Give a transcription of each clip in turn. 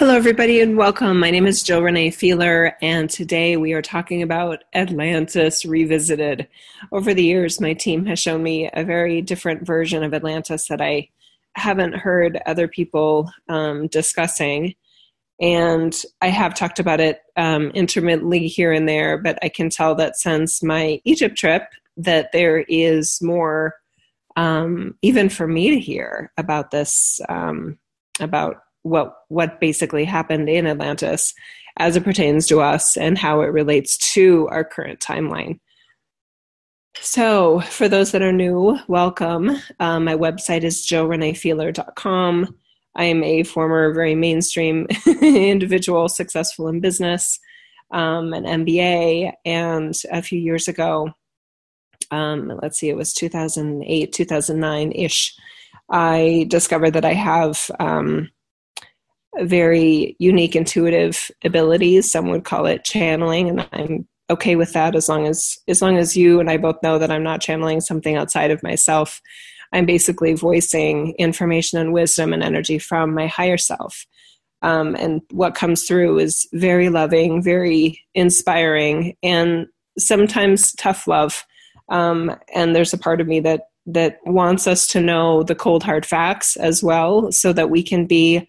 Hello, everybody, and welcome. My name is Jill Renee Feeler, and today we are talking about Atlantis Revisited. Over the years, my team has shown me a very different version of Atlantis that I haven't heard other people um, discussing. And I have talked about it um, intermittently here and there, but I can tell that since my Egypt trip, that there is more, um, even for me to hear about this, um, about what what basically happened in Atlantis as it pertains to us and how it relates to our current timeline. So, for those that are new, welcome. Um, my website is jillreneefeeler.com. I am a former very mainstream individual, successful in business, um, an MBA, and a few years ago, um, let's see, it was 2008, 2009 ish, I discovered that I have um, very unique intuitive abilities. Some would call it channeling, and I'm okay with that as long as as long as you and I both know that I'm not channeling something outside of myself. I'm basically voicing information and wisdom and energy from my higher self. Um, and what comes through is very loving, very inspiring, and sometimes tough love. Um, and there's a part of me that that wants us to know the cold hard facts as well, so that we can be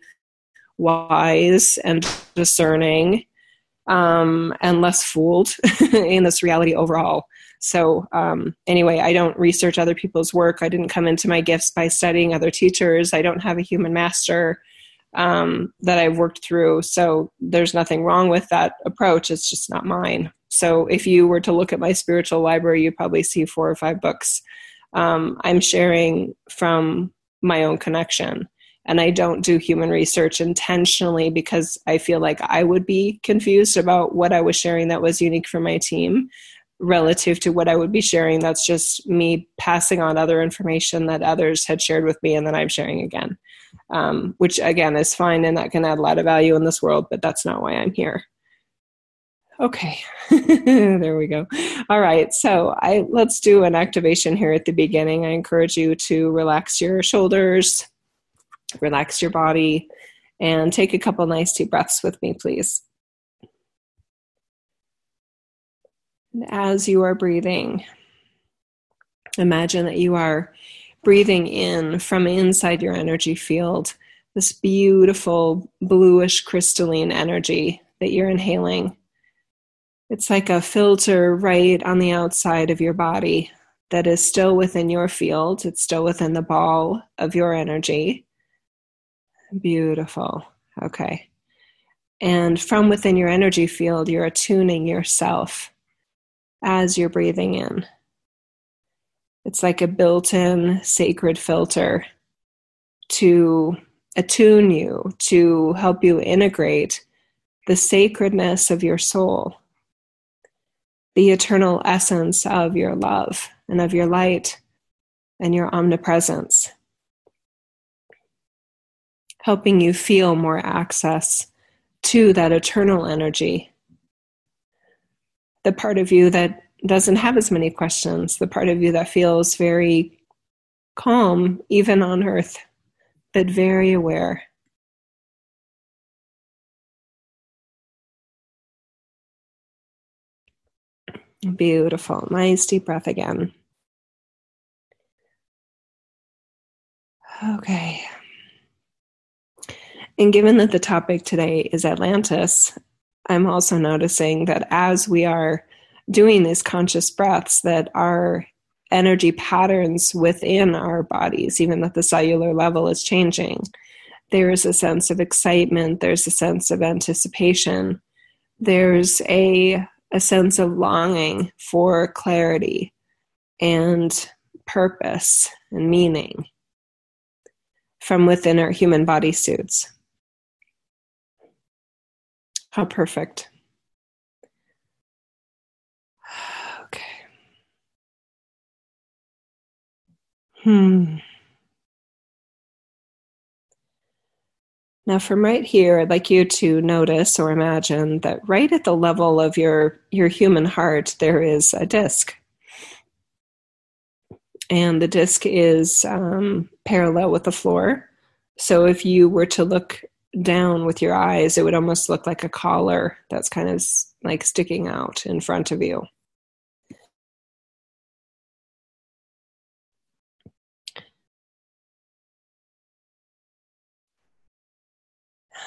wise and discerning um, and less fooled in this reality overall. So, um, anyway, I don't research other people's work. I didn't come into my gifts by studying other teachers. I don't have a human master um, that I've worked through. So, there's nothing wrong with that approach. It's just not mine. So, if you were to look at my spiritual library, you'd probably see four or five books. Um, I'm sharing from my own connection and I don't do human research intentionally because I feel like I would be confused about what I was sharing that was unique for my team relative to what I would be sharing. That's just me passing on other information that others had shared with me and then I'm sharing again, um, which again is fine and that can add a lot of value in this world, but that's not why I'm here. Okay, there we go. All right, so I let's do an activation here at the beginning. I encourage you to relax your shoulders, relax your body, and take a couple nice deep breaths with me, please. As you are breathing, imagine that you are breathing in from inside your energy field this beautiful bluish crystalline energy that you're inhaling. It's like a filter right on the outside of your body that is still within your field. It's still within the ball of your energy. Beautiful. Okay. And from within your energy field, you're attuning yourself as you're breathing in. It's like a built in sacred filter to attune you, to help you integrate the sacredness of your soul, the eternal essence of your love and of your light and your omnipresence helping you feel more access to that eternal energy. The part of you that doesn't have as many questions, the part of you that feels very calm, even on earth, but very aware. Beautiful. Nice deep breath again. Okay. And given that the topic today is Atlantis, I'm also noticing that as we are doing these conscious breaths, that our energy patterns within our bodies, even at the cellular level, is changing. There is a sense of excitement, there's a sense of anticipation, there's a, a sense of longing for clarity and purpose and meaning from within our human body suits. How perfect. Okay. Hmm. Now, from right here, I'd like you to notice or imagine that right at the level of your, your human heart, there is a disc. And the disc is um, parallel with the floor. So if you were to look down with your eyes, it would almost look like a collar that's kind of like sticking out in front of you.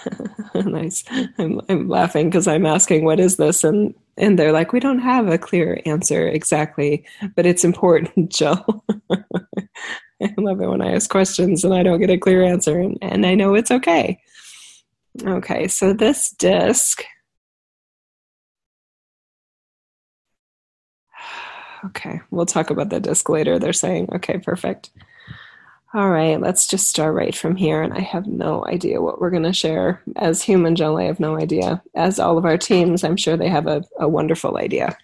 nice. I'm I'm laughing because I'm asking what is this and and they're like we don't have a clear answer exactly, but it's important, Jill. I love it when I ask questions and I don't get a clear answer and, and I know it's okay. Okay, so this disc Okay, we'll talk about the disc later. They're saying, okay, perfect. All right, let's just start right from here. And I have no idea what we're going to share. As human I have no idea. As all of our teams, I'm sure they have a, a wonderful idea.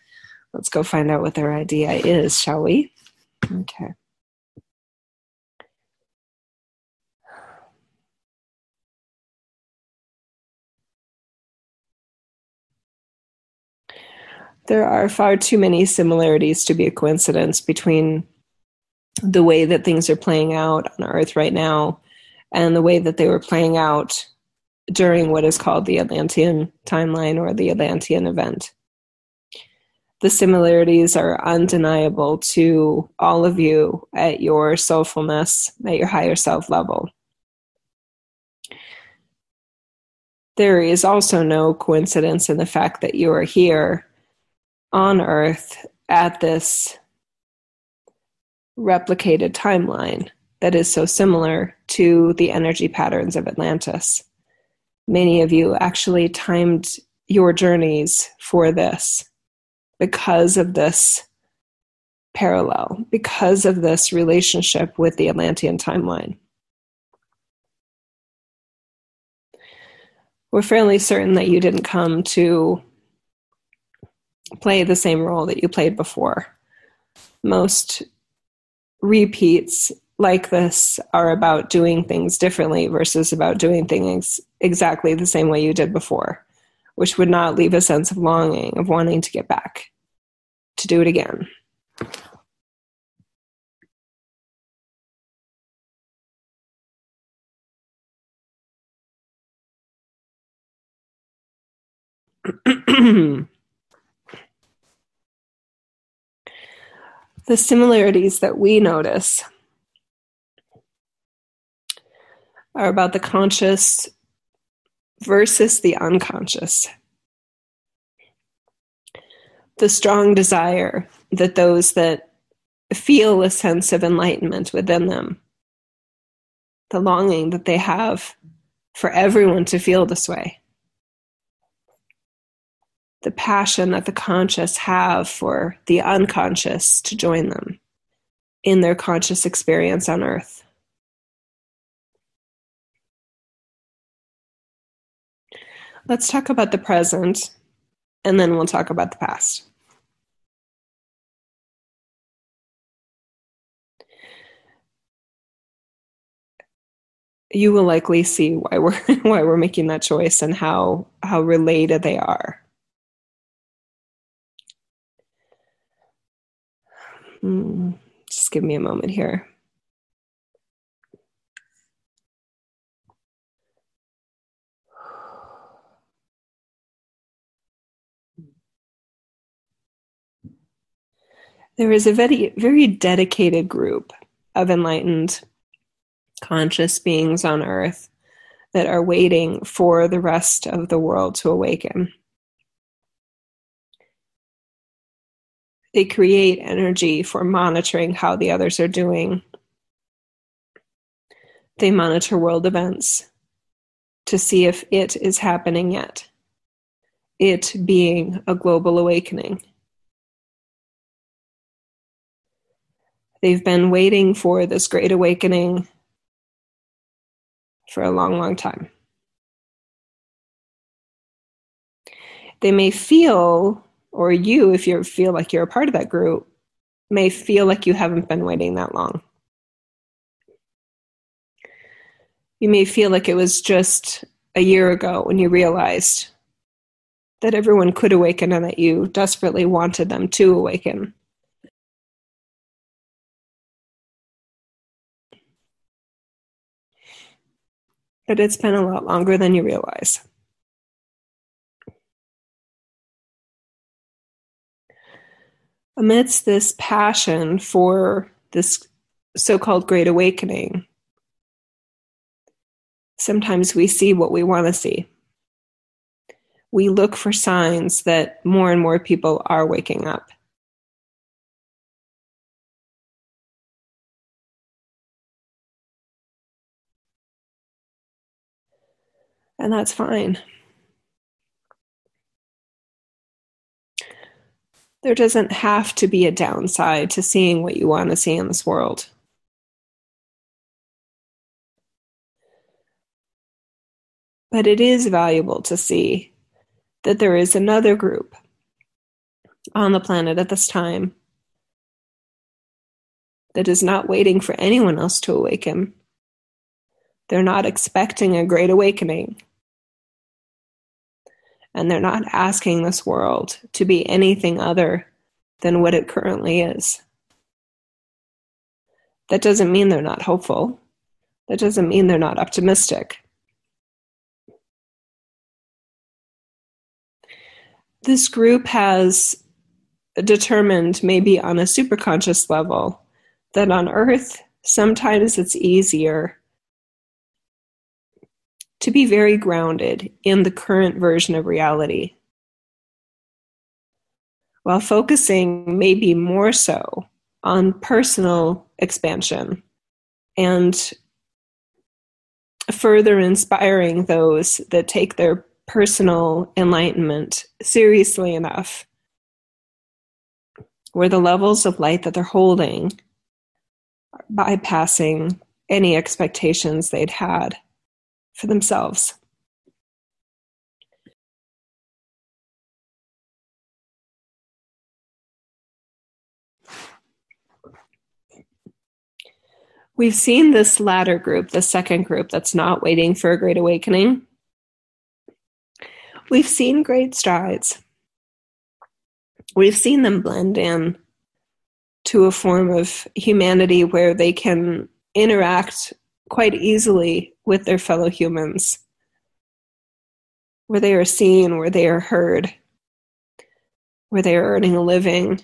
Let's go find out what their idea is, shall we? Okay. There are far too many similarities to be a coincidence between the way that things are playing out on Earth right now and the way that they were playing out during what is called the Atlantean timeline or the Atlantean event. The similarities are undeniable to all of you at your soulfulness, at your higher self level. There is also no coincidence in the fact that you are here on Earth at this replicated timeline that is so similar to the energy patterns of Atlantis. Many of you actually timed your journeys for this because of this parallel, because of this relationship with the Atlantean timeline. We're fairly certain that you didn't come to play the same role that you played before. Most repeats like this are about doing things differently versus about doing things exactly the same way you did before, which would not leave a sense of longing, of wanting to get back, to do it again. the similarities that we notice are about the conscious versus the unconscious. The strong desire that those that feel a sense of enlightenment within them, the longing that they have for everyone to feel this way the passion that the conscious have for the unconscious to join them in their conscious experience on earth. Let's talk about the present and then we'll talk about the past. You will likely see why we're why we're making that choice and how how related they are. Mm, just give me a moment here. There is a very, very dedicated group of enlightened conscious beings on earth that are waiting for the rest of the world to awaken. They create energy for monitoring how the others are doing. They monitor world events to see if it is happening yet. It being a global awakening. They've been waiting for this great awakening for a long, long time. They may feel or you, if you feel like you're a part of that group, may feel like you haven't been waiting that long. You may feel like it was just a year ago when you realized that everyone could awaken and that you desperately wanted them to awaken. but it's been a lot longer than you realize. Amidst this passion for this so called Great Awakening, sometimes we see what we want to see. We look for signs that more and more people are waking up. And that's fine. There doesn't have to be a downside to seeing what you want to see in this world. But it is valuable to see that there is another group on the planet at this time that is not waiting for anyone else to awaken. They're not expecting a great awakening. And they're not asking this world to be anything other than what it currently is. That doesn't mean they're not hopeful. That doesn't mean they're not optimistic. this group has determined, maybe on a superconscious level, that on Earth, sometimes it's easier to be very grounded in the current version of reality, while focusing maybe more so on personal expansion and further inspiring those that take their personal enlightenment seriously enough where the levels of light that they're holding are bypassing any expectations they'd had for themselves. We've seen this latter group, the second group that's not waiting for a great awakening, We've seen great strides. We've seen them blend in to a form of humanity where they can interact quite easily with their fellow humans, where they are seen, where they are heard, where they are earning a living,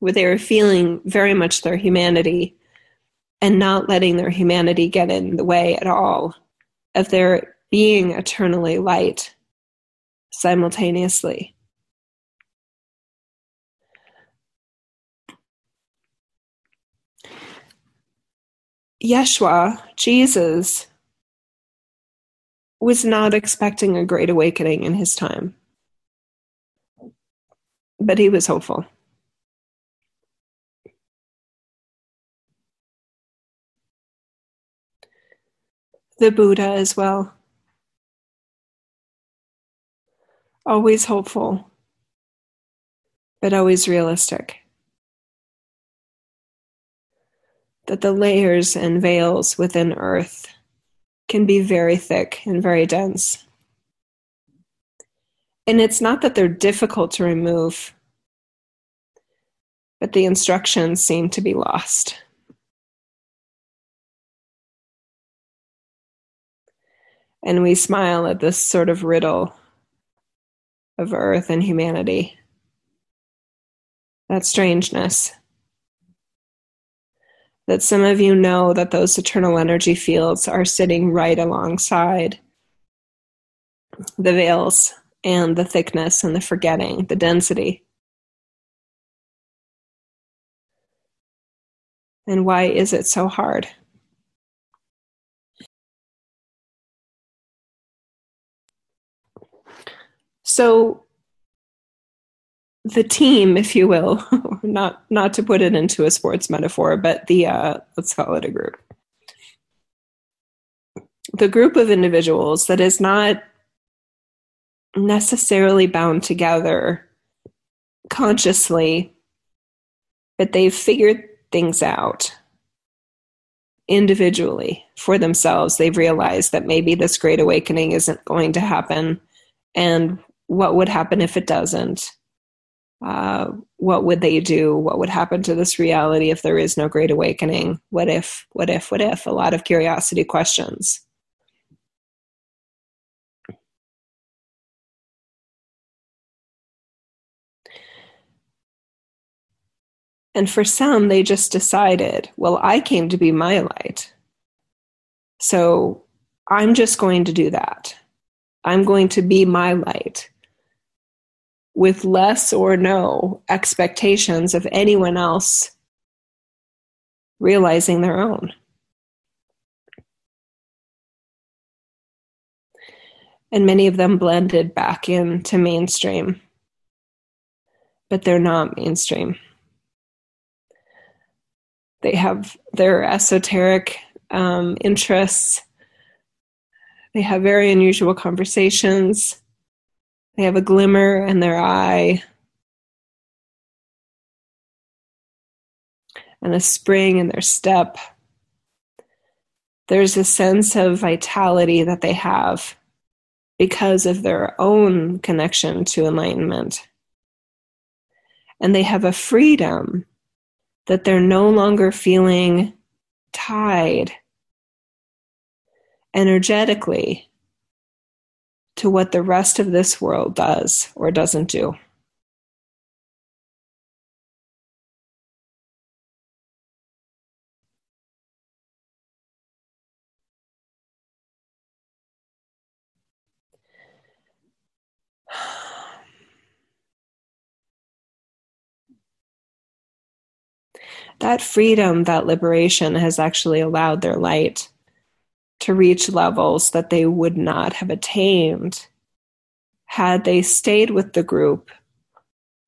where they are feeling very much their humanity and not letting their humanity get in the way at all of their being eternally light simultaneously. Yeshua, Jesus, was not expecting a great awakening in his time, but he was hopeful. The Buddha as well. always hopeful, but always realistic. That the layers and veils within Earth can be very thick and very dense. And it's not that they're difficult to remove, but the instructions seem to be lost. And we smile at this sort of riddle of Earth and humanity. That strangeness. That some of you know that those eternal energy fields are sitting right alongside the veils and the thickness and the forgetting, the density. And why is it so hard? So the team, if you will, not not to put it into a sports metaphor, but the uh, let's call it a group. The group of individuals that is not necessarily bound together consciously, but they've figured things out individually for themselves. They've realized that maybe this great awakening isn't going to happen, and what would happen if it doesn't. Uh, what would they do? What would happen to this reality if there is no great awakening? What if, what if, what if? A lot of curiosity questions. And for some, they just decided, well, I came to be my light. So I'm just going to do that. I'm going to be my light with less or no expectations of anyone else realizing their own. And many of them blended back into mainstream, but they're not mainstream. They have their esoteric um, interests. They have very unusual conversations. They have a glimmer in their eye and a spring in their step. There's a sense of vitality that they have because of their own connection to enlightenment. And they have a freedom that they're no longer feeling tied energetically to what the rest of this world does or doesn't do. that freedom, that liberation has actually allowed their light to reach levels that they would not have attained had they stayed with the group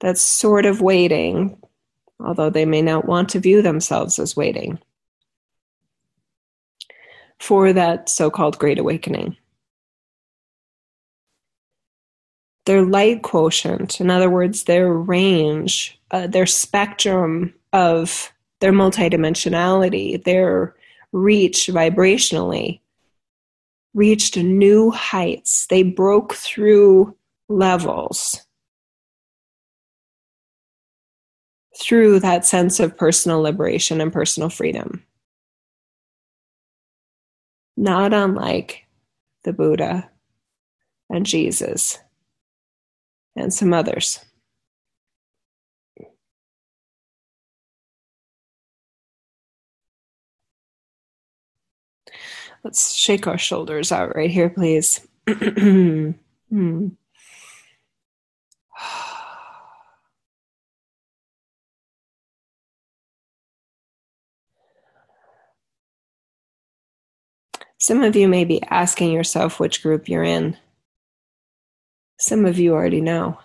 that's sort of waiting, although they may not want to view themselves as waiting for that so called Great Awakening. Their light quotient, in other words, their range, uh, their spectrum of their multidimensionality, their reach vibrationally reached new heights. They broke through levels through that sense of personal liberation and personal freedom. Not unlike the Buddha and Jesus and some others. Let's shake our shoulders out right here, please. hmm. Some of you may be asking yourself which group you're in. Some of you already know.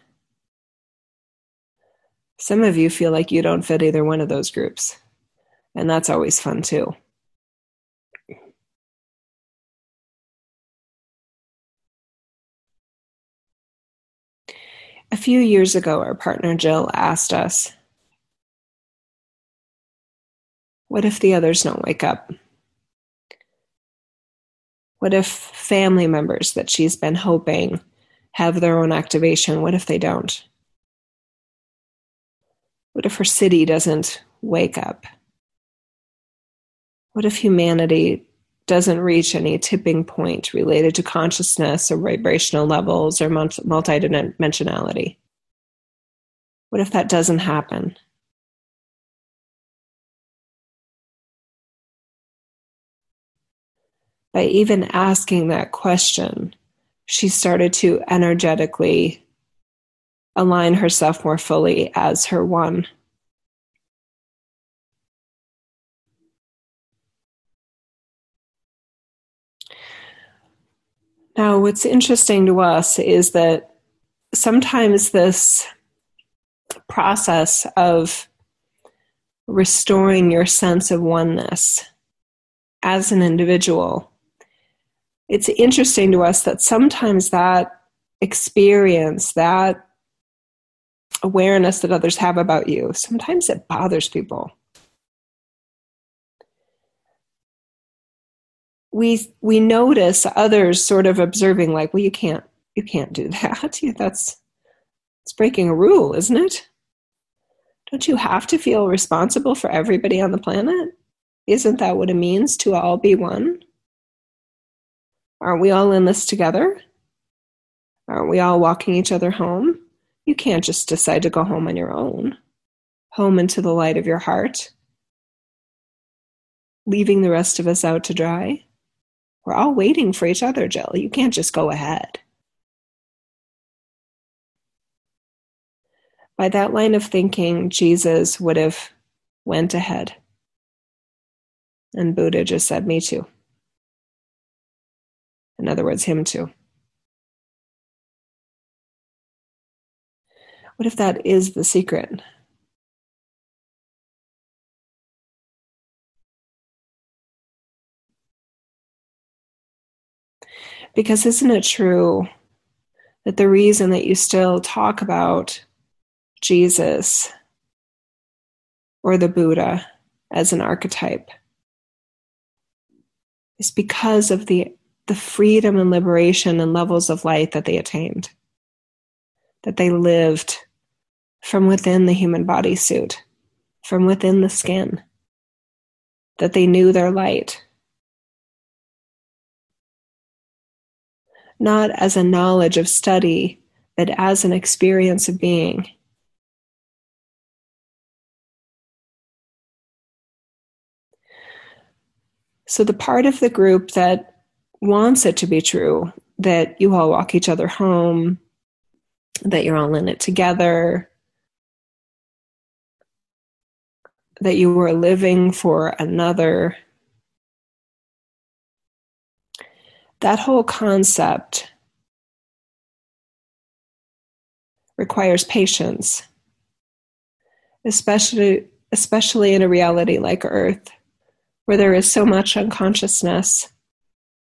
Some of you feel like you don't fit either one of those groups, and that's always fun too. A few years ago, our partner Jill asked us, What if the others don't wake up? What if family members that she's been hoping have their own activation? What if they don't? What if her city doesn't wake up? What if humanity doesn't reach any tipping point related to consciousness or vibrational levels or multidimensionality? What if that doesn't happen? By even asking that question, she started to energetically align herself more fully as her one. Now, what's interesting to us is that sometimes this process of restoring your sense of oneness as an individual, it's interesting to us that sometimes that experience, that awareness that others have about you, sometimes it bothers people. We we notice others sort of observing, like, well, you can't you can't do that. That's it's breaking a rule, isn't it? Don't you have to feel responsible for everybody on the planet? Isn't that what it means to all be one? Aren't we all in this together? Aren't we all walking each other home? You can't just decide to go home on your own. Home into the light of your heart, leaving the rest of us out to dry. We're all waiting for each other, Jill. You can't just go ahead. By that line of thinking, Jesus would have went ahead. And Buddha just said, Me too. In other words, him too. What if that is the secret? Because isn't it true that the reason that you still talk about Jesus or the Buddha as an archetype is because of the, the freedom and liberation and levels of light that they attained, that they lived from within the human bodysuit, from within the skin, that they knew their light. Not as a knowledge of study, but as an experience of being. So, the part of the group that wants it to be true, that you all walk each other home, that you're all in it together, that you are living for another. That whole concept requires patience, especially, especially in a reality like Earth where there is so much unconsciousness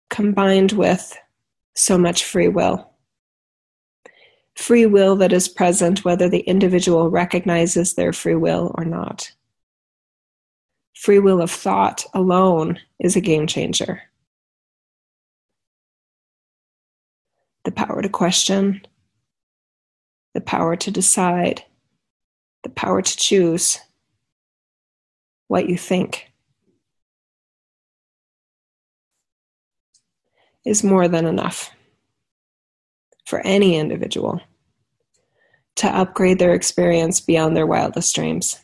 combined with so much free will. Free will that is present whether the individual recognizes their free will or not. Free will of thought alone is a game changer. The power to question, the power to decide, the power to choose what you think. is more than enough for any individual to upgrade their experience beyond their wildest dreams.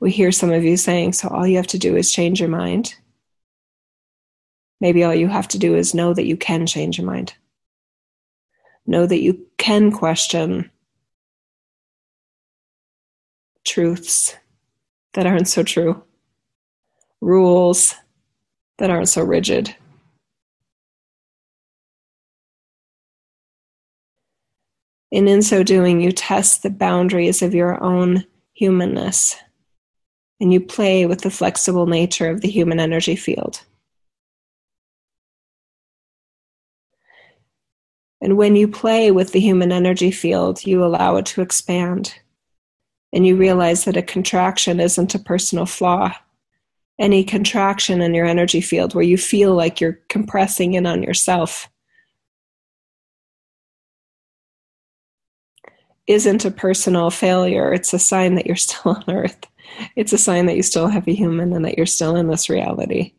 We hear some of you saying, so all you have to do is change your mind. Maybe all you have to do is know that you can change your mind. Know that you can question truths that aren't so true rules that aren't so rigid. And in so doing, you test the boundaries of your own humanness and you play with the flexible nature of the human energy field. And when you play with the human energy field, you allow it to expand. And you realize that a contraction isn't a personal flaw, any contraction in your energy field where you feel like you're compressing in on yourself isn't a personal failure. It's a sign that you're still on earth. It's a sign that you still have a human and that you're still in this reality.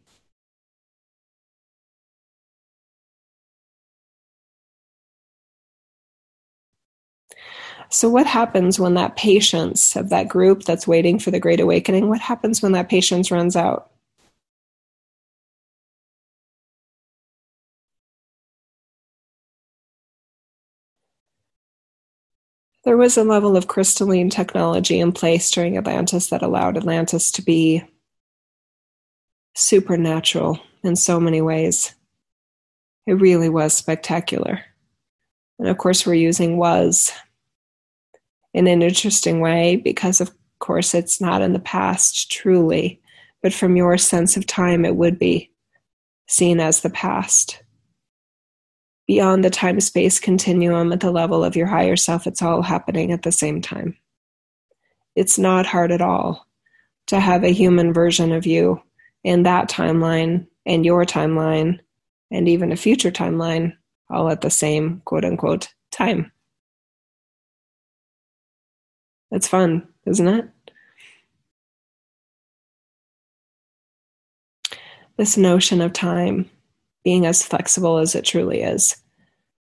So, what happens when that patience of that group that's waiting for the Great Awakening, what happens when that patience runs out? There was a level of crystalline technology in place during Atlantis that allowed Atlantis to be supernatural in so many ways. It really was spectacular. And of course, we're using was in an interesting way because, of course, it's not in the past truly, but from your sense of time, it would be seen as the past. Beyond the time space continuum at the level of your higher self, it's all happening at the same time. It's not hard at all to have a human version of you in that timeline and your timeline and even a future timeline all at the same quote unquote time. It's fun, isn't it? This notion of time being as flexible as it truly is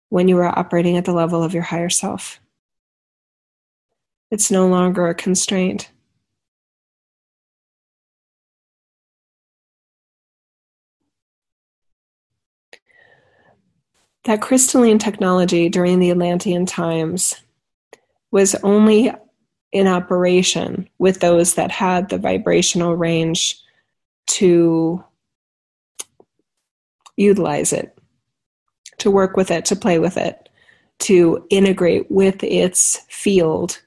when you are operating at the level of your higher self. It's no longer a constraint. That crystalline technology during the Atlantean times was only in operation with those that had the vibrational range to utilize it, to work with it, to play with it, to integrate with its field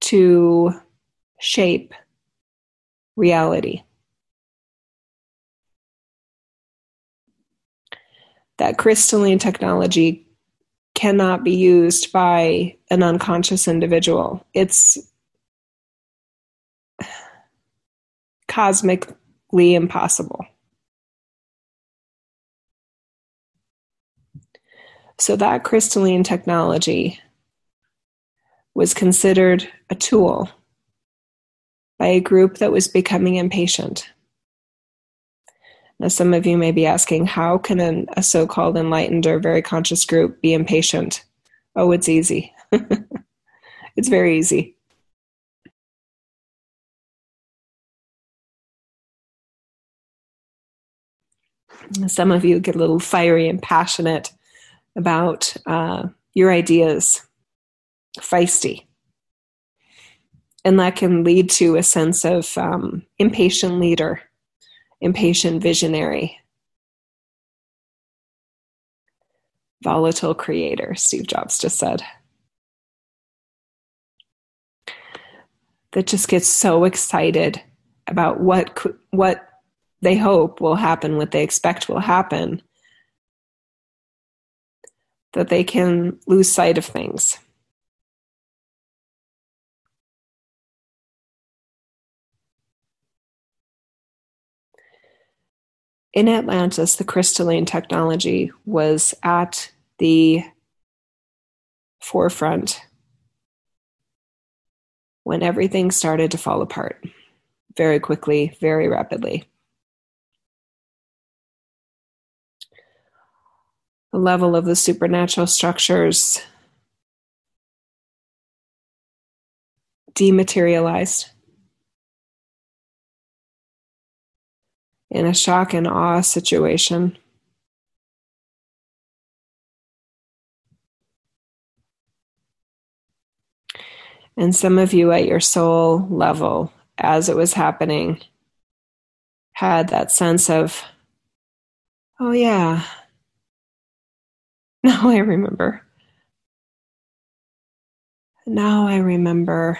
to shape reality. That crystalline technology cannot be used by an unconscious individual. It's cosmically impossible. So, that crystalline technology was considered a tool by a group that was becoming impatient. Now, some of you may be asking, how can an, a so called enlightened or very conscious group be impatient? Oh, it's easy. it's very easy. Some of you get a little fiery and passionate about uh, your ideas feisty. And that can lead to a sense of um, impatient leader, impatient visionary, volatile creator, Steve Jobs just said. That just gets so excited about what what they hope will happen, what they expect will happen, that they can lose sight of things. In Atlantis, the crystalline technology was at the forefront when everything started to fall apart very quickly, very rapidly. The level of the supernatural structures dematerialized. In a shock and awe situation. And some of you at your soul level, as it was happening, had that sense of, oh, yeah, now I remember. Now I remember.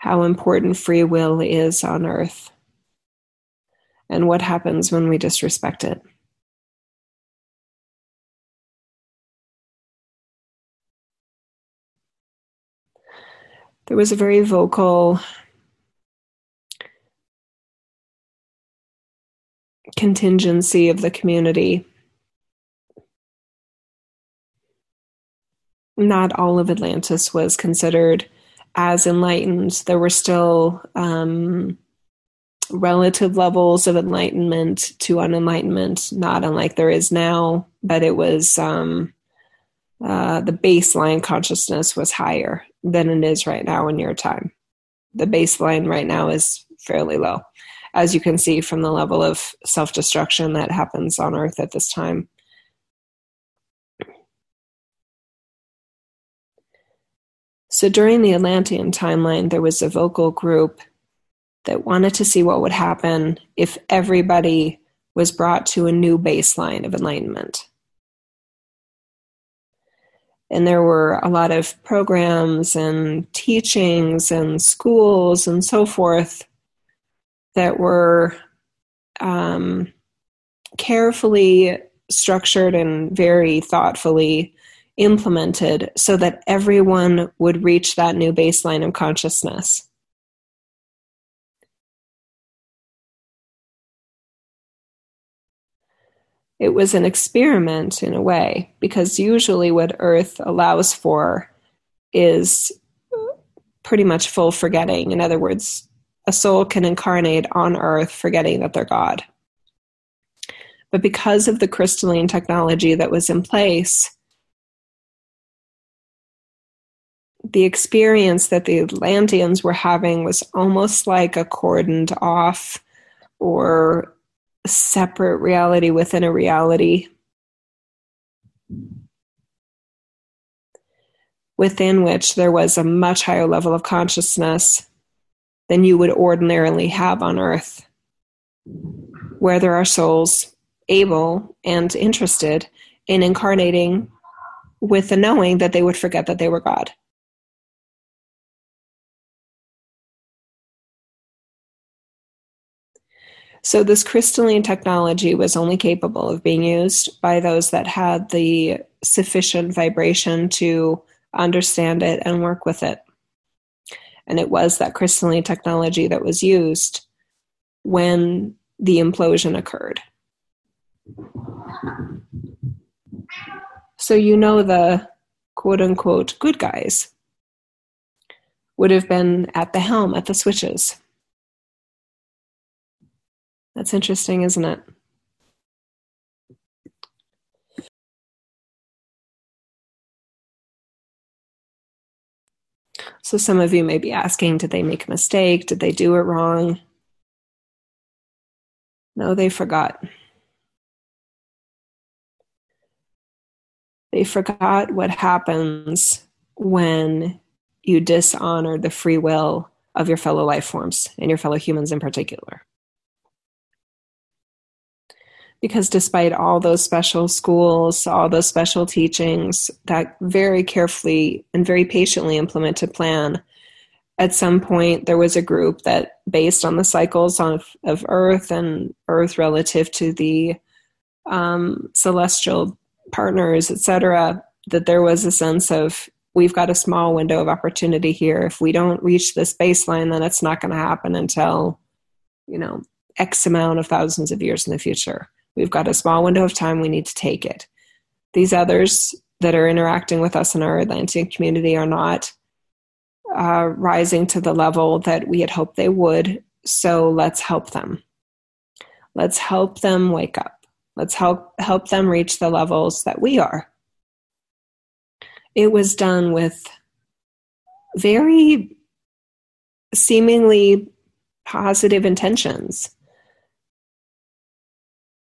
How important free will is on earth and what happens when we disrespect it. There was a very vocal contingency of the community. Not all of Atlantis was considered as enlightened. There were still um, relative levels of enlightenment to unenlightenment, not unlike there is now, but it was um, uh, the baseline consciousness was higher than it is right now in your time. The baseline right now is fairly low, as you can see from the level of self destruction that happens on Earth at this time. So during the Atlantean timeline, there was a vocal group that wanted to see what would happen if everybody was brought to a new baseline of enlightenment. And there were a lot of programs and teachings and schools and so forth that were um, carefully structured and very thoughtfully implemented so that everyone would reach that new baseline of consciousness. it was an experiment in a way, because usually what Earth allows for is pretty much full forgetting. In other words, a soul can incarnate on Earth forgetting that they're God. But because of the crystalline technology that was in place, the experience that the Atlanteans were having was almost like a cordoned off or separate reality within a reality within which there was a much higher level of consciousness than you would ordinarily have on earth, where there are souls able and interested in incarnating with the knowing that they would forget that they were God. So, this crystalline technology was only capable of being used by those that had the sufficient vibration to understand it and work with it. And it was that crystalline technology that was used when the implosion occurred. So, you know, the quote unquote good guys would have been at the helm, at the switches that's interesting, isn't it? So, some of you may be asking Did they make a mistake? Did they do it wrong? No, they forgot. They forgot what happens when you dishonor the free will of your fellow life forms and your fellow humans in particular because despite all those special schools, all those special teachings, that very carefully and very patiently implemented plan, at some point there was a group that, based on the cycles of, of Earth and Earth relative to the um, celestial partners, etc., that there was a sense of we've got a small window of opportunity here. If we don't reach this baseline, then it's not going to happen until, you know, X amount of thousands of years in the future. We've got a small window of time. We need to take it. These others that are interacting with us in our Atlantean community are not uh, rising to the level that we had hoped they would. So let's help them. Let's help them wake up. Let's help help them reach the levels that we are. It was done with very seemingly positive intentions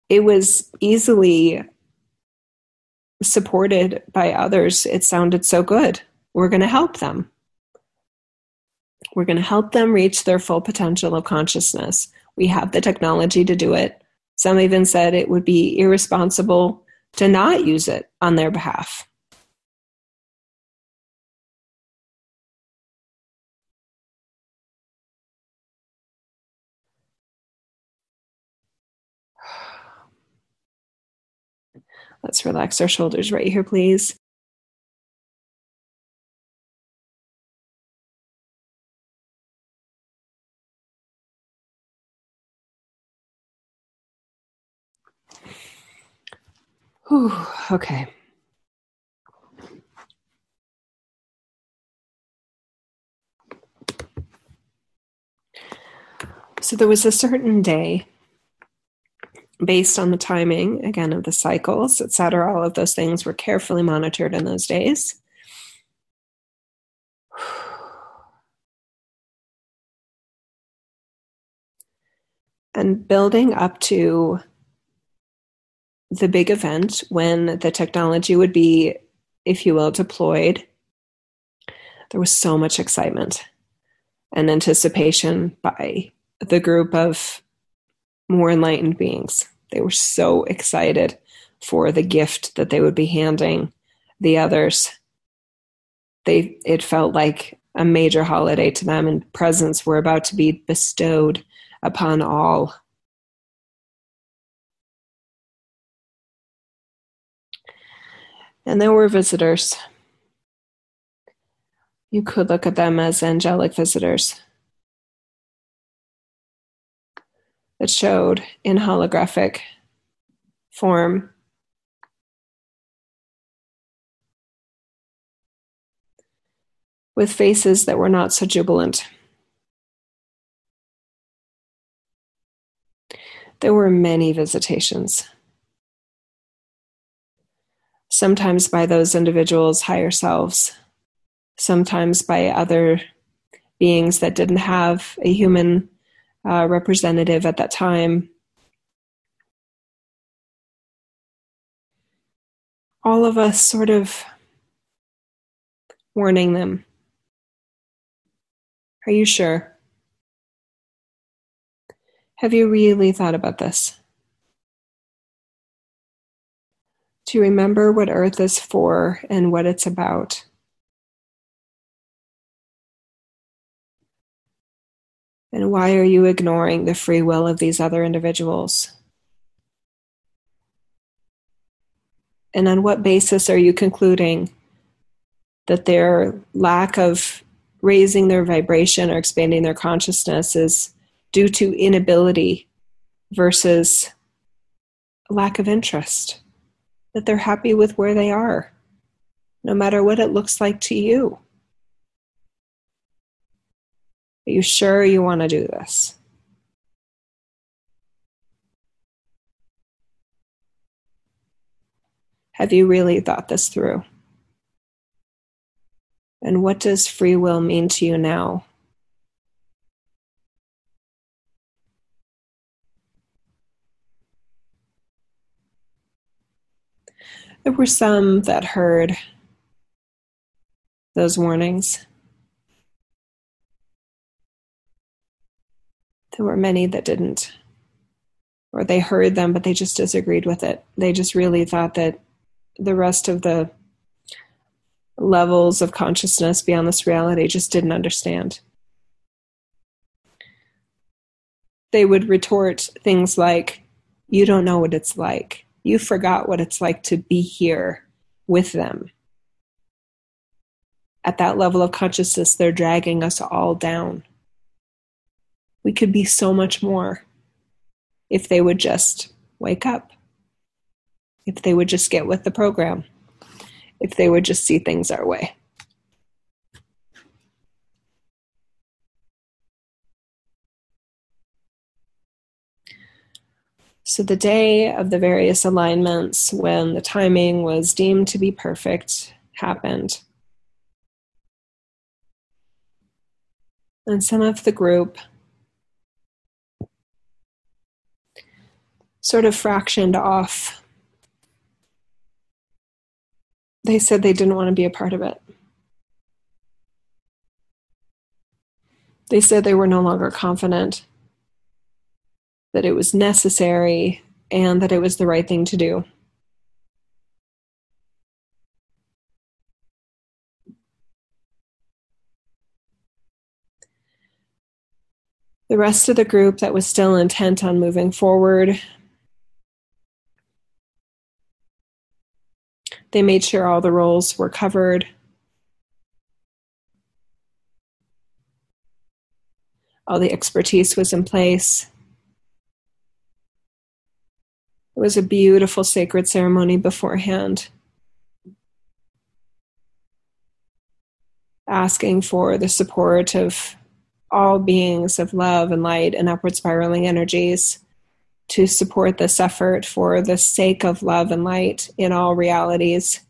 it was easily supported by others. It sounded so good. We're going to help them. We're going to help them reach their full potential of consciousness. We have the technology to do it. Some even said it would be irresponsible to not use it on their behalf. Let's relax our shoulders right here, please. Whew, okay. So there was a certain day based on the timing again of the cycles etc all of those things were carefully monitored in those days. And building up to the big event when the technology would be if you will deployed there was so much excitement and anticipation by the group of more enlightened beings. They were so excited for the gift that they would be handing the others. They it felt like a major holiday to them and presents were about to be bestowed upon all. And there were visitors. You could look at them as angelic visitors. That showed in holographic form. With faces that were not so jubilant. There were many visitations, sometimes by those individuals' higher selves, sometimes by other beings that didn't have a human uh, representative at that time. All of us sort of warning them. Are you sure? Have you really thought about this? To remember what Earth is for and what it's about? And why are you ignoring the free will of these other individuals? And on what basis are you concluding that their lack of raising their vibration or expanding their consciousness is due to inability versus lack of interest? That they're happy with where they are, no matter what it looks like to you. Are you sure you want to do this? Have you really thought this through? And what does free will mean to you now? There were some that heard those warnings. There were many that didn't. Or they heard them, but they just disagreed with it. They just really thought that the rest of the levels of consciousness beyond this reality just didn't understand. They would retort things like, You don't know what it's like. You forgot what it's like to be here with them. At that level of consciousness, they're dragging us all down we could be so much more if they would just wake up, if they would just get with the program, if they would just see things our way. So, the day of the various alignments, when the timing was deemed to be perfect, happened. And some of the group sort of fractioned off. They said they didn't want to be a part of it. They said they were no longer confident that it was necessary and that it was the right thing to do. The rest of the group that was still intent on moving forward They made sure all the roles were covered. All the expertise was in place. It was a beautiful sacred ceremony beforehand. Asking for the support of all beings of love and light and upward spiraling energies to support this effort for the sake of love and light in all realities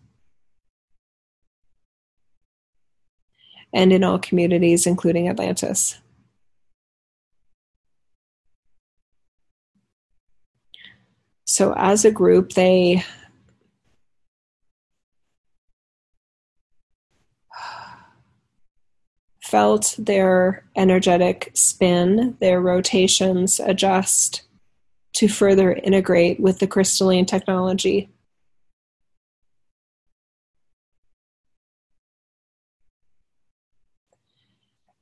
and in all communities, including Atlantis. So, as a group, they felt their energetic spin, their rotations adjust to further integrate with the crystalline technology.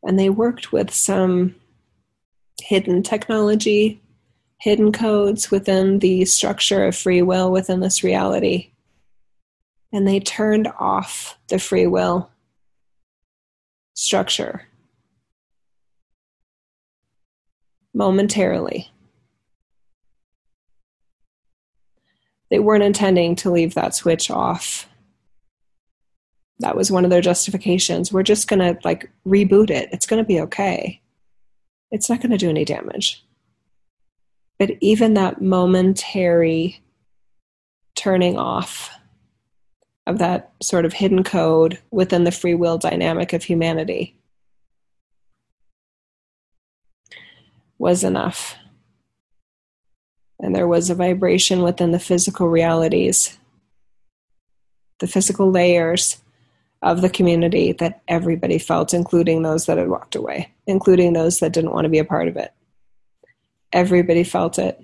And they worked with some hidden technology, hidden codes within the structure of free will within this reality. And they turned off the free will structure momentarily. They weren't intending to leave that switch off. That was one of their justifications. We're just going to like reboot it. It's going to be okay. It's not going to do any damage. But even that momentary turning off of that sort of hidden code within the free will dynamic of humanity was enough. And there was a vibration within the physical realities, the physical layers of the community that everybody felt, including those that had walked away, including those that didn't want to be a part of it. Everybody felt it.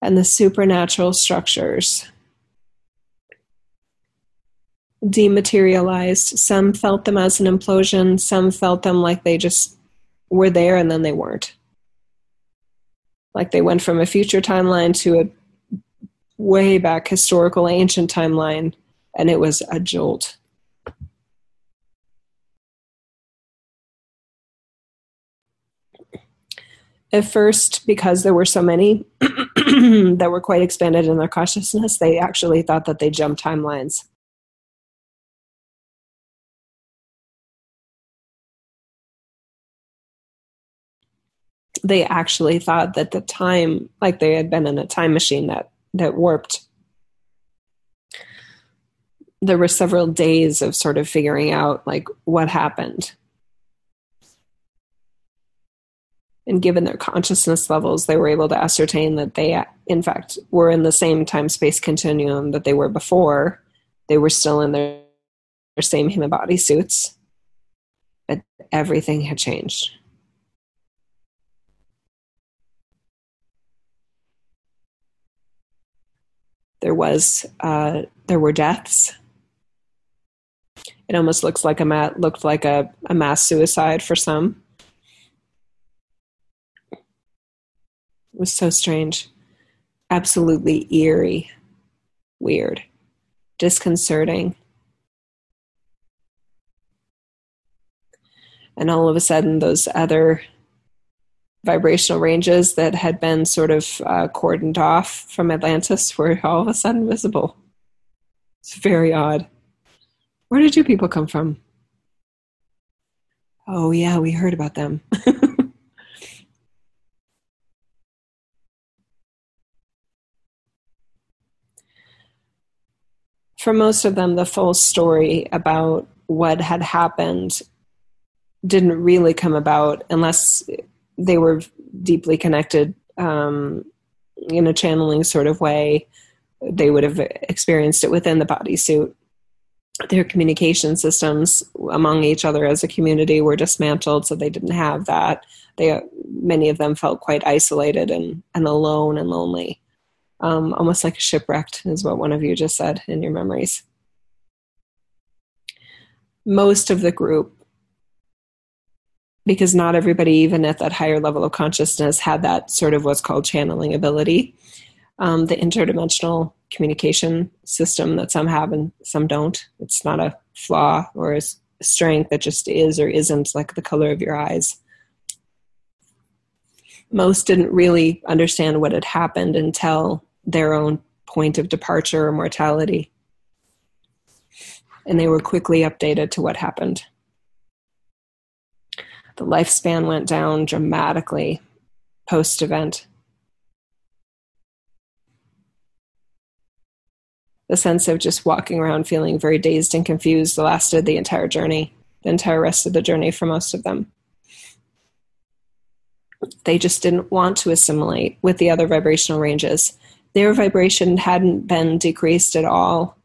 And the supernatural structures dematerialized. Some felt them as an implosion, some felt them like they just were there and then they weren't. Like they went from a future timeline to a way back historical ancient timeline, and it was a jolt. At first, because there were so many that were quite expanded in their consciousness, they actually thought that they jumped timelines. They actually thought that the time, like they had been in a time machine that, that warped. There were several days of sort of figuring out like what happened. And given their consciousness levels, they were able to ascertain that they, in fact, were in the same time space continuum that they were before. They were still in their, their same human body suits, but everything had changed. There was uh, there were deaths. It almost looks like a ma- looked like a, a mass suicide for some. It was so strange, absolutely eerie, weird, disconcerting. And all of a sudden, those other vibrational ranges that had been sort of uh, cordoned off from Atlantis were all of a sudden visible. It's very odd. Where did you people come from? Oh, yeah, we heard about them. For most of them, the full story about what had happened didn't really come about unless they were deeply connected um, in a channeling sort of way. They would have experienced it within the bodysuit. Their communication systems among each other as a community were dismantled, so they didn't have that. They many of them felt quite isolated and, and alone and lonely, um, almost like shipwrecked, is what one of you just said in your memories. Most of the group because not everybody, even at that higher level of consciousness, had that sort of what's called channeling ability. Um, the interdimensional communication system that some have and some don't. It's not a flaw or a strength that just is or isn't like the color of your eyes. Most didn't really understand what had happened until their own point of departure or mortality. And they were quickly updated to what happened the lifespan went down dramatically post event. The sense of just walking around feeling very dazed and confused lasted the entire journey, the entire rest of the journey for most of them. They just didn't want to assimilate with the other vibrational ranges. Their vibration hadn't been decreased at all,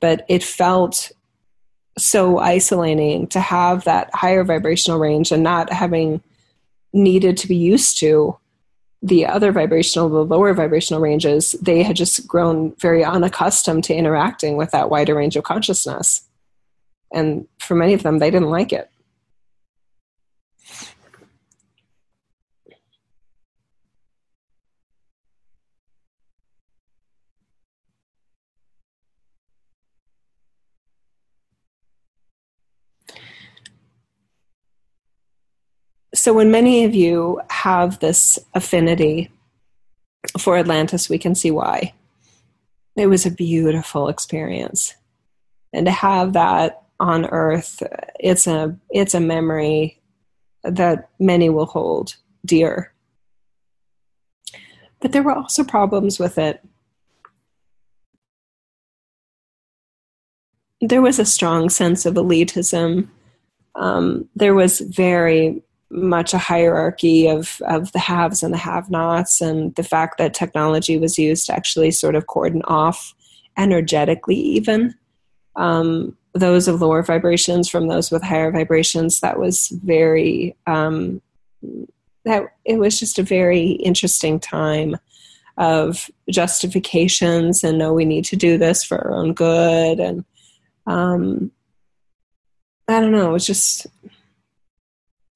but it felt so isolating to have that higher vibrational range and not having needed to be used to the other vibrational, the lower vibrational ranges, they had just grown very unaccustomed to interacting with that wider range of consciousness. And for many of them, they didn't like it. So, when many of you have this affinity for Atlantis, we can see why. It was a beautiful experience. And to have that on Earth, it's a it's a memory that many will hold dear. But there were also problems with it. There was a strong sense of elitism. Um, there was very much a hierarchy of, of the haves and the have nots, and the fact that technology was used to actually sort of cordon off energetically, even um, those of lower vibrations from those with higher vibrations. That was very, um, that it was just a very interesting time of justifications and no, we need to do this for our own good. And um, I don't know, it was just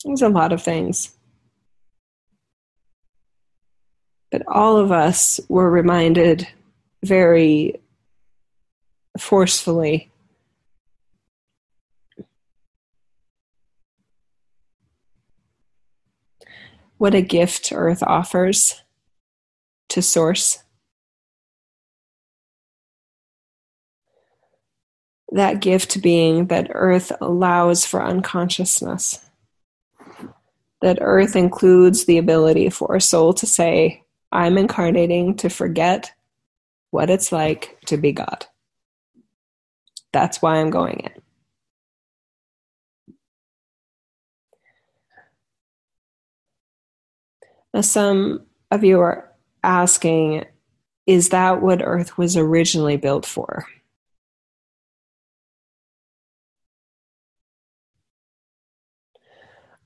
was a lot of things. But all of us were reminded very forcefully what a gift Earth offers to Source. That gift being that Earth allows for unconsciousness that earth includes the ability for a soul to say, I'm incarnating to forget what it's like to be God. That's why I'm going in. Now, some of you are asking, is that what Earth was originally built for?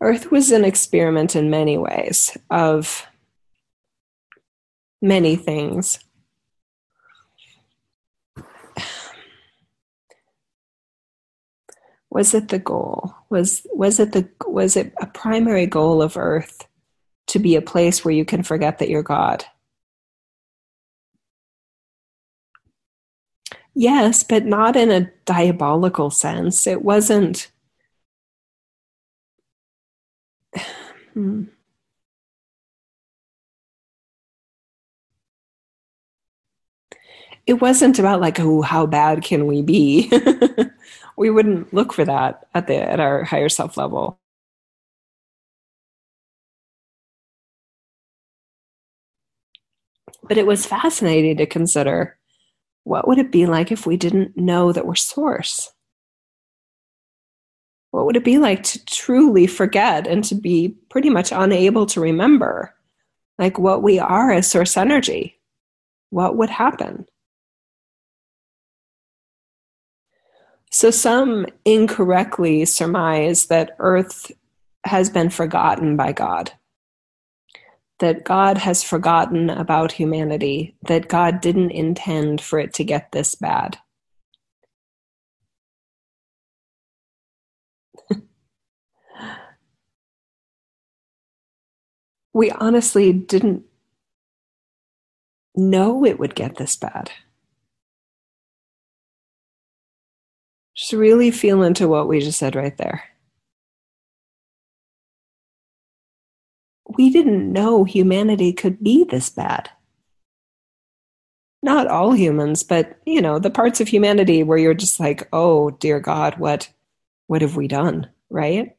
Earth was an experiment in many ways of many things. Was it the goal? Was was it the was it a primary goal of Earth to be a place where you can forget that you're God? Yes, but not in a diabolical sense. It wasn't Hmm. It wasn't about like, oh, how bad can we be? we wouldn't look for that at the at our higher self level. But it was fascinating to consider what would it be like if we didn't know that we're source? What would it be like to truly forget and to be pretty much unable to remember like what we are as source energy? What would happen? So some incorrectly surmise that earth has been forgotten by god that god has forgotten about humanity that god didn't intend for it to get this bad we honestly didn't know it would get this bad. Just really feel into what we just said right there. We didn't know humanity could be this bad. Not all humans, but you know, the parts of humanity where you're just like, "Oh, dear God, what what have we done?" right?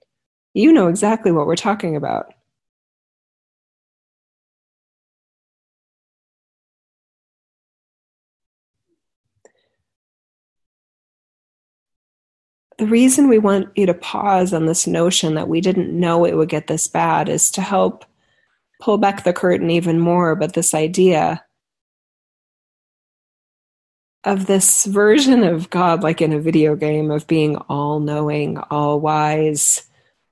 You know exactly what we're talking about. The reason we want you to pause on this notion that we didn't know it would get this bad is to help pull back the curtain even more but this idea of this version of god like in a video game of being all knowing all wise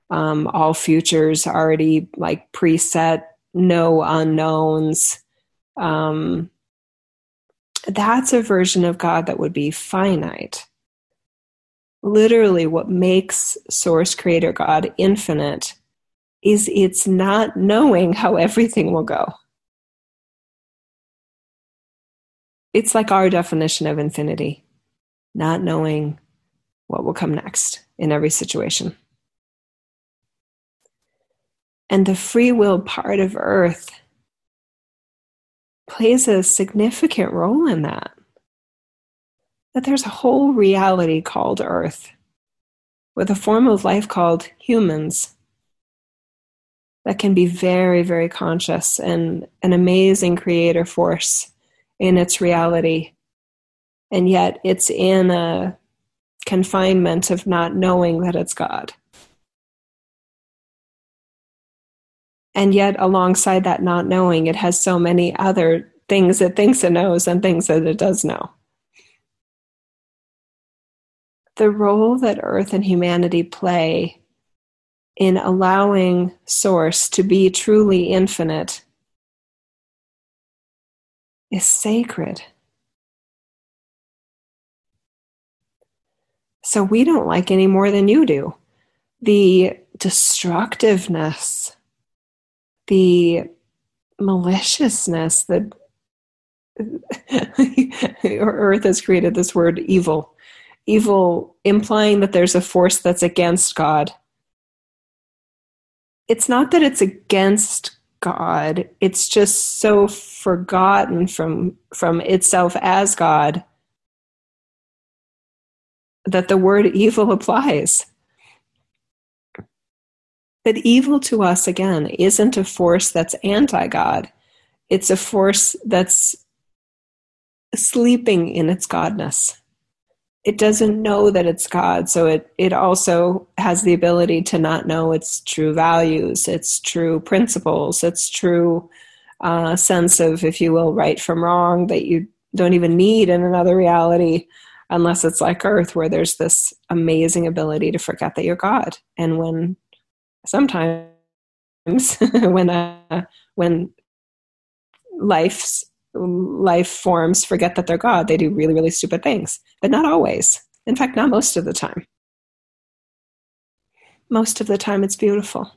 um, all futures already like preset no unknowns um, that's a version of god that would be finite literally what makes source creator God infinite is it's not knowing how everything will go. It's like our definition of infinity, not knowing what will come next in every situation. And the free will part of earth plays a significant role in that. That there's a whole reality called Earth, with a form of life called humans that can be very, very conscious and an amazing creator force in its reality. And yet it's in a confinement of not knowing that it's God. And yet, alongside that not knowing, it has so many other things it thinks it knows and things that it does know. The role that Earth and humanity play in allowing Source to be truly infinite is sacred. So we don't like any more than you do. The destructiveness, the maliciousness that Earth has created this word evil. Evil implying that there's a force that's against God it's not that it's against God. It's just so forgotten from from itself as God that the word evil applies. But evil to us again isn't a force that's anti-God. It's a force that's sleeping in its godness it doesn't know that it's God. So it, it also has the ability to not know its true values, its true principles, its true uh, sense of, if you will, right from wrong that you don't even need in another reality unless it's like Earth, where there's this amazing ability to forget that you're God. And when sometimes when uh, when life's life forms forget that they're God, they do really, really stupid things, but not always. In fact, not most of the time. Most of the time, it's beautiful.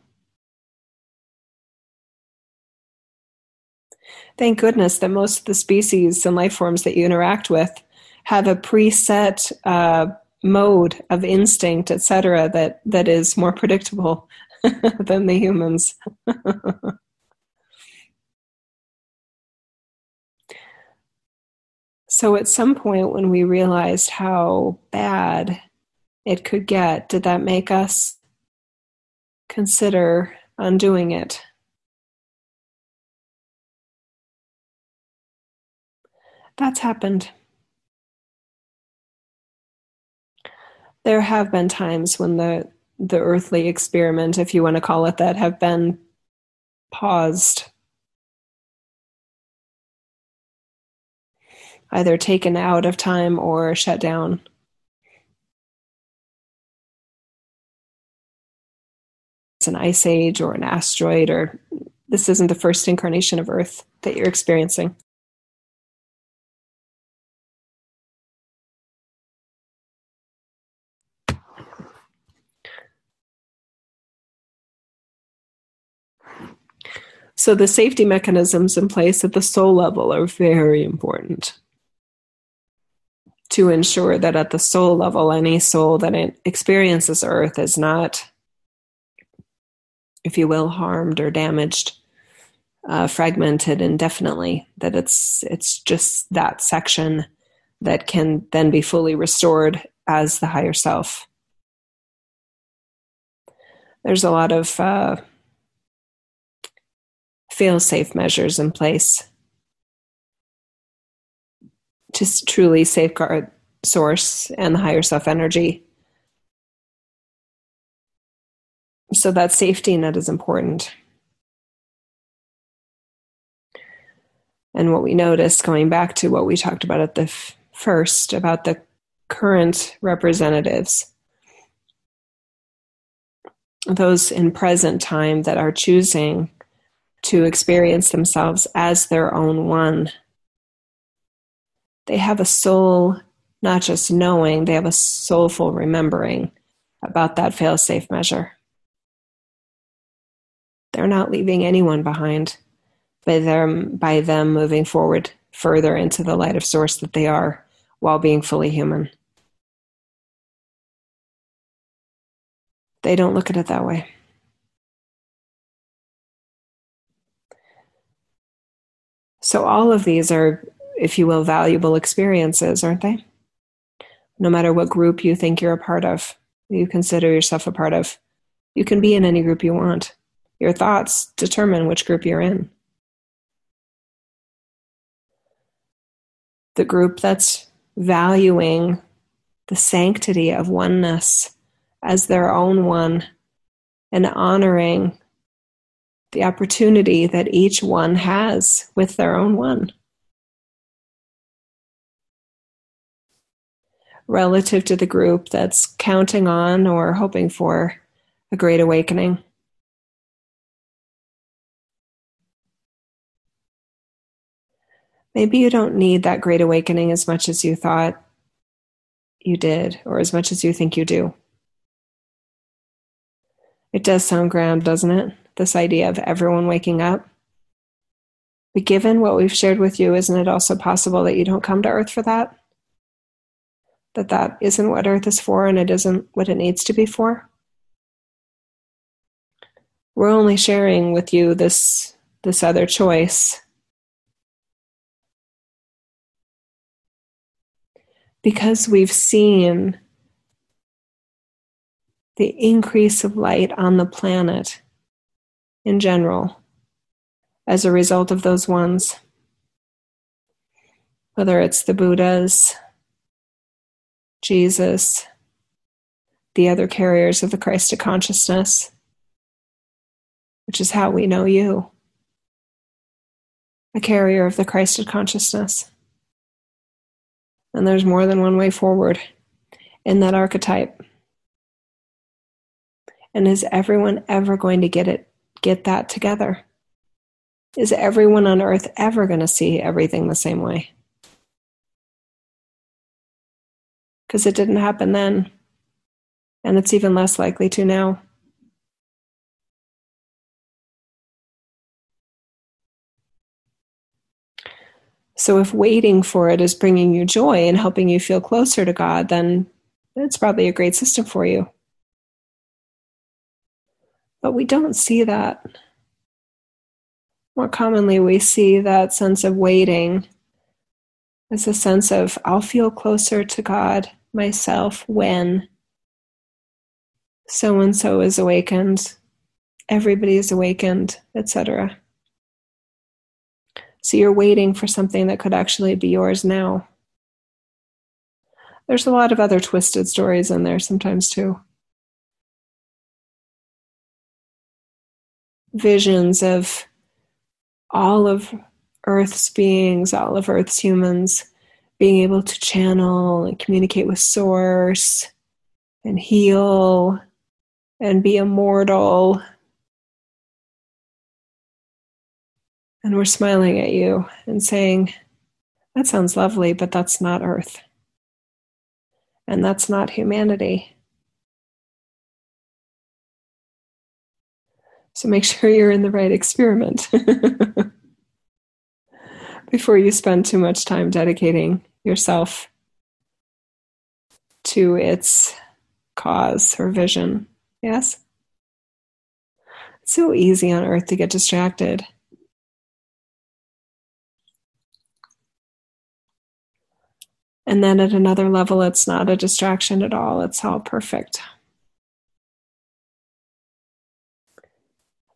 Thank goodness that most of the species and life forms that you interact with have a preset uh, mode of instinct, etc., that that is more predictable than the humans. So at some point when we realized how bad it could get, did that make us consider undoing it? That's happened. There have been times when the the earthly experiment, if you want to call it that, have been paused either taken out of time or shut down. It's an ice age or an asteroid, or this isn't the first incarnation of Earth that you're experiencing. So the safety mechanisms in place at the soul level are very important to ensure that at the soul level, any soul that experiences earth is not, if you will, harmed or damaged, uh, fragmented indefinitely. That it's it's just that section that can then be fully restored as the higher self. There's a lot of uh, fail-safe measures in place to truly safeguard source and the higher self energy. So that safety net is important. And what we noticed, going back to what we talked about at the f- first about the current representatives, those in present time that are choosing to experience themselves as their own one they have a soul, not just knowing, they have a soulful remembering about that fail safe measure. They're not leaving anyone behind by them, by them moving forward further into the light of source that they are while being fully human. They don't look at it that way. So, all of these are, if you will, valuable experiences, aren't they? No matter what group you think you're a part of, you consider yourself a part of, you can be in any group you want. Your thoughts determine which group you're in. The group that's valuing the sanctity of oneness as their own one and honoring the opportunity that each one has with their own one. Relative to the group that's counting on or hoping for a great awakening. Maybe you don't need that great awakening as much as you thought you did, or as much as you think you do. It does sound grand, doesn't it? This idea of everyone waking up. But given what we've shared with you, isn't it also possible that you don't come to Earth for that? That that isn't what Earth is for and it isn't what it needs to be for? We're only sharing with you this, this other choice because we've seen the increase of light on the planet in general as a result of those ones. Whether it's the Buddhas, Jesus, the other carriers of the Christ of consciousness, which is how we know you, a carrier of the Christ of consciousness. And there's more than one way forward in that archetype. And is everyone ever going to get it get that together? Is everyone on earth ever going to see everything the same way? Because it didn't happen then. And it's even less likely to now. So, if waiting for it is bringing you joy and helping you feel closer to God, then it's probably a great system for you. But we don't see that. More commonly, we see that sense of waiting as a sense of, I'll feel closer to God myself when so and so is awakened, everybody is awakened, etc. So you're waiting for something that could actually be yours now. There's a lot of other twisted stories in there sometimes too. Visions of all of Earth's beings, all of Earth's humans being able to channel and communicate with Source and heal and be immortal And we're smiling at you and saying, That sounds lovely, but that's not Earth. And that's not humanity. So make sure you're in the right experiment before you spend too much time dedicating yourself to its cause or vision. Yes? It's so easy on earth to get distracted. And then at another level, it's not a distraction at all, it's all perfect.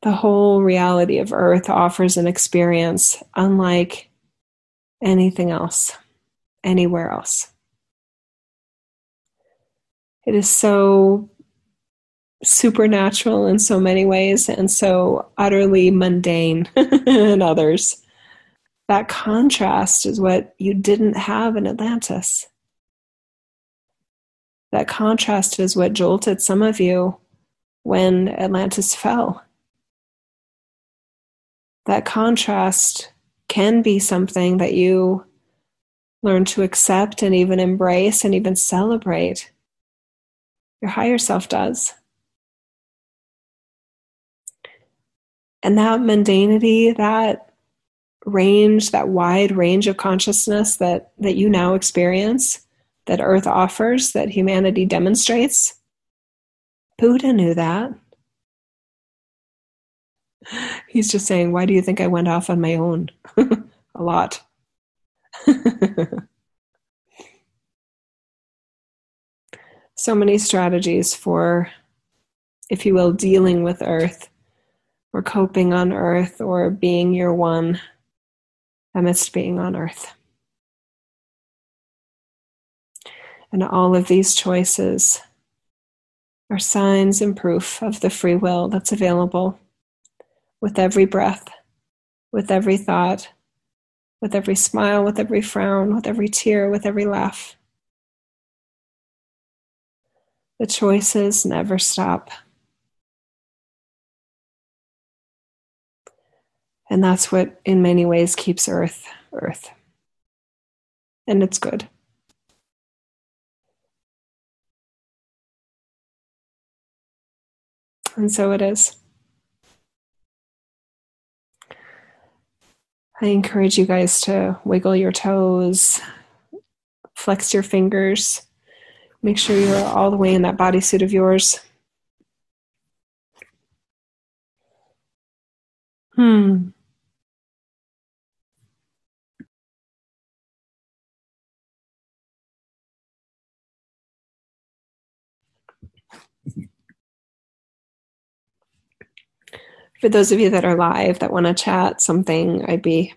The whole reality of Earth offers an experience unlike anything else, anywhere else. It is so supernatural in so many ways and so utterly mundane in others. That contrast is what you didn't have in Atlantis. That contrast is what jolted some of you when Atlantis fell. That contrast can be something that you learn to accept and even embrace and even celebrate. Your higher self does. And that mundanity, that range, that wide range of consciousness that, that you now experience, that Earth offers, that humanity demonstrates. Buddha knew that. He's just saying, Why do you think I went off on my own? a lot. so many strategies for, if you will, dealing with Earth or coping on Earth or being your one amidst being on Earth. And all of these choices are signs and proof of the free will that's available with every breath, with every thought, with every smile, with every frown, with every tear, with every laugh. The choices never stop. And that's what, in many ways, keeps Earth Earth. And it's good. And so it is. I encourage you guys to wiggle your toes, flex your fingers, make sure you're all the way in that bodysuit of yours. Hmm. For those of you that are live that want to chat something, I'd be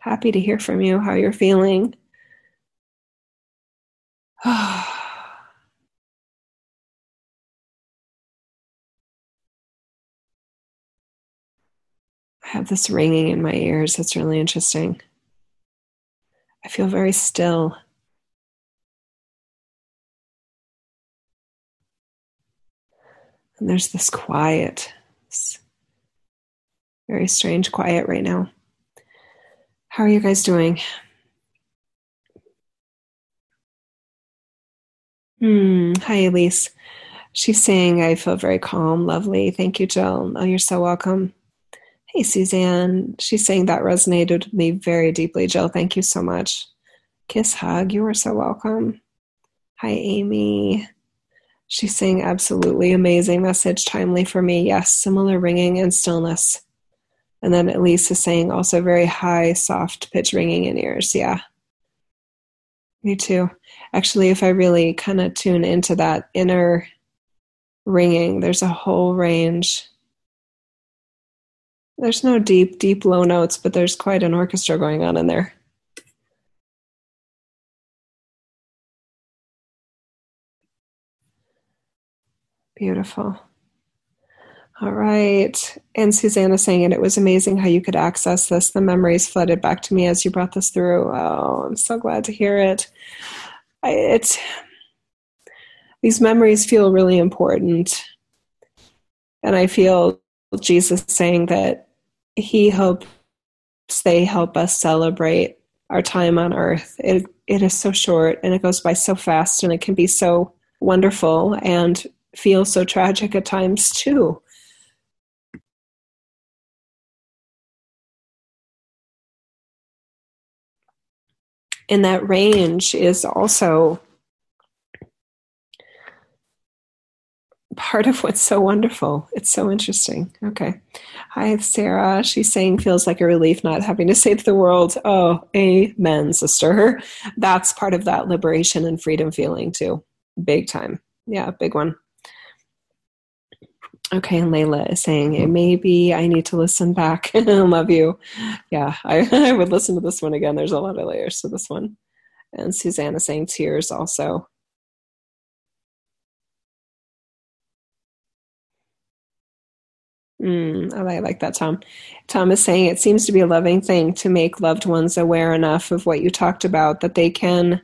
happy to hear from you how you're feeling. I have this ringing in my ears. That's really interesting. I feel very still. And there's this quiet. This very strange quiet right now. How are you guys doing? Hmm. Hi, Elise. She's saying, I feel very calm, lovely. Thank you, Jill. Oh, you're so welcome. Hey, Suzanne. She's saying that resonated with me very deeply, Jill. Thank you so much. Kiss, hug. You are so welcome. Hi, Amy. She's saying, absolutely amazing message, timely for me. Yes, similar ringing and stillness. And then Elise is saying also very high, soft pitch ringing in ears. Yeah. Me too. Actually, if I really kind of tune into that inner ringing, there's a whole range. There's no deep, deep low notes, but there's quite an orchestra going on in there. Beautiful. All right. And Susanna saying it, it was amazing how you could access this. The memories flooded back to me as you brought this through. Oh, I'm so glad to hear it. I, it's these memories feel really important. And I feel Jesus saying that he hopes they help us celebrate our time on earth. It it is so short and it goes by so fast and it can be so wonderful and feel so tragic at times too. In that range is also part of what's so wonderful. It's so interesting. Okay. Hi, Sarah. She's saying feels like a relief not having to save the world. Oh, amen, sister. That's part of that liberation and freedom feeling too. Big time. Yeah, big one. Okay, and Layla is saying, maybe I need to listen back. Love you. Yeah, I, I would listen to this one again. There's a lot of layers to this one. And Susanna saying tears also. Mm, I like that, Tom. Tom is saying it seems to be a loving thing to make loved ones aware enough of what you talked about that they can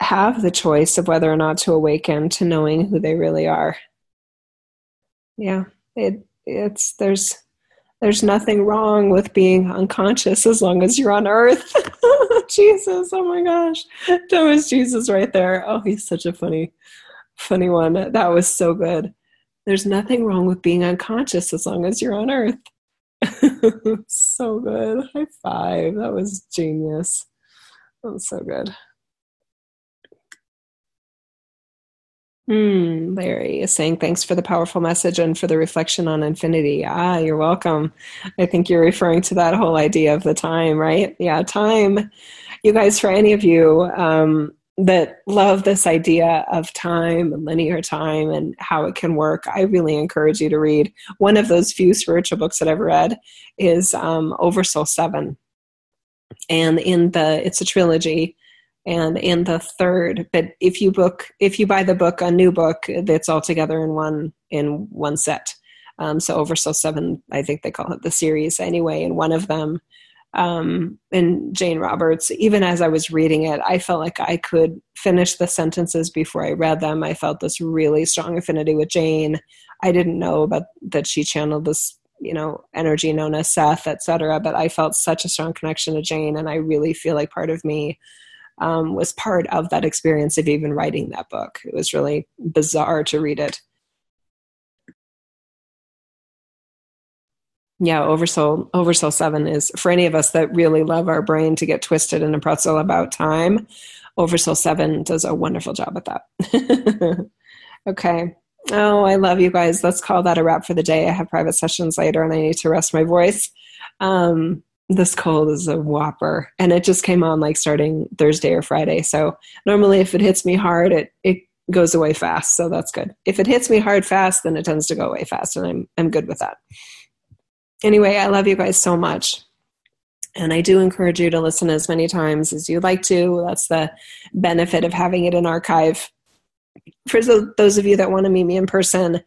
have the choice of whether or not to awaken to knowing who they really are yeah. It it's there's there's nothing wrong with being unconscious as long as you're on earth. Jesus oh my gosh. That was jesus right there. Oh he's such a funny funny one. That was so good. There's nothing wrong with being unconscious as long as you're on earth. So good. High five. That was genius. That was so good Mm, Larry is saying thanks for the powerful message and for the reflection on infinity. Ah, you're welcome. I think you're referring to that whole idea of the time, right? Yeah, time. You guys, for any of you um, that love this idea of time linear time and how it can work, I really encourage you to read. One of those few spiritual books that I've read is um, Oversoul 7. And in the, it's a trilogy and in the third but if you book if you buy the book a new book that's all together in one in one set. Um, so oversoul 7 i think they call it the series anyway and one of them um, and jane roberts even as i was reading it i felt like i could finish the sentences before i read them. I felt this really strong affinity with jane. I didn't know about that she channeled this you know energy known as seth etc but i felt such a strong connection to jane and i really feel like part of me um, was part of that experience of even writing that book. It was really bizarre to read it. Yeah, Oversoul Oversoul Seven is for any of us that really love our brain to get twisted in a pretzel about time. Oversoul Seven does a wonderful job at that. okay. Oh, I love you guys. Let's call that a wrap for the day. I have private sessions later and I need to rest my voice. Um, this cold is a whopper. And it just came on like starting thursday or friday. So normally if it hits me hard it it goes away fast. So that's good. If it hits me hard fast then it tends to go away fast. And i'm i'm good with that. Anyway i love you guys so much. And i do encourage you to listen as many times as you like to. That's the benefit of having it in archive. For those of you that want to meet me in person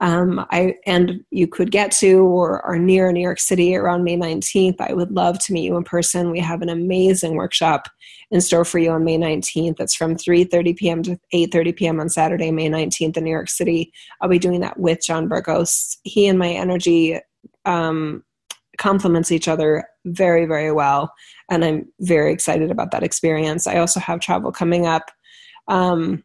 um, I and you could get to or are near New York City around May 19th, I would love to meet you in person. We have an amazing workshop in store for you on May 19th. It's from 3:30 p.m. to 8:30 p.m. on Saturday, May 19th in New York City. I'll be doing that with John Burgos. He and my energy um, complements each other very, very well, and I'm very excited about that experience. I also have travel coming up. Um,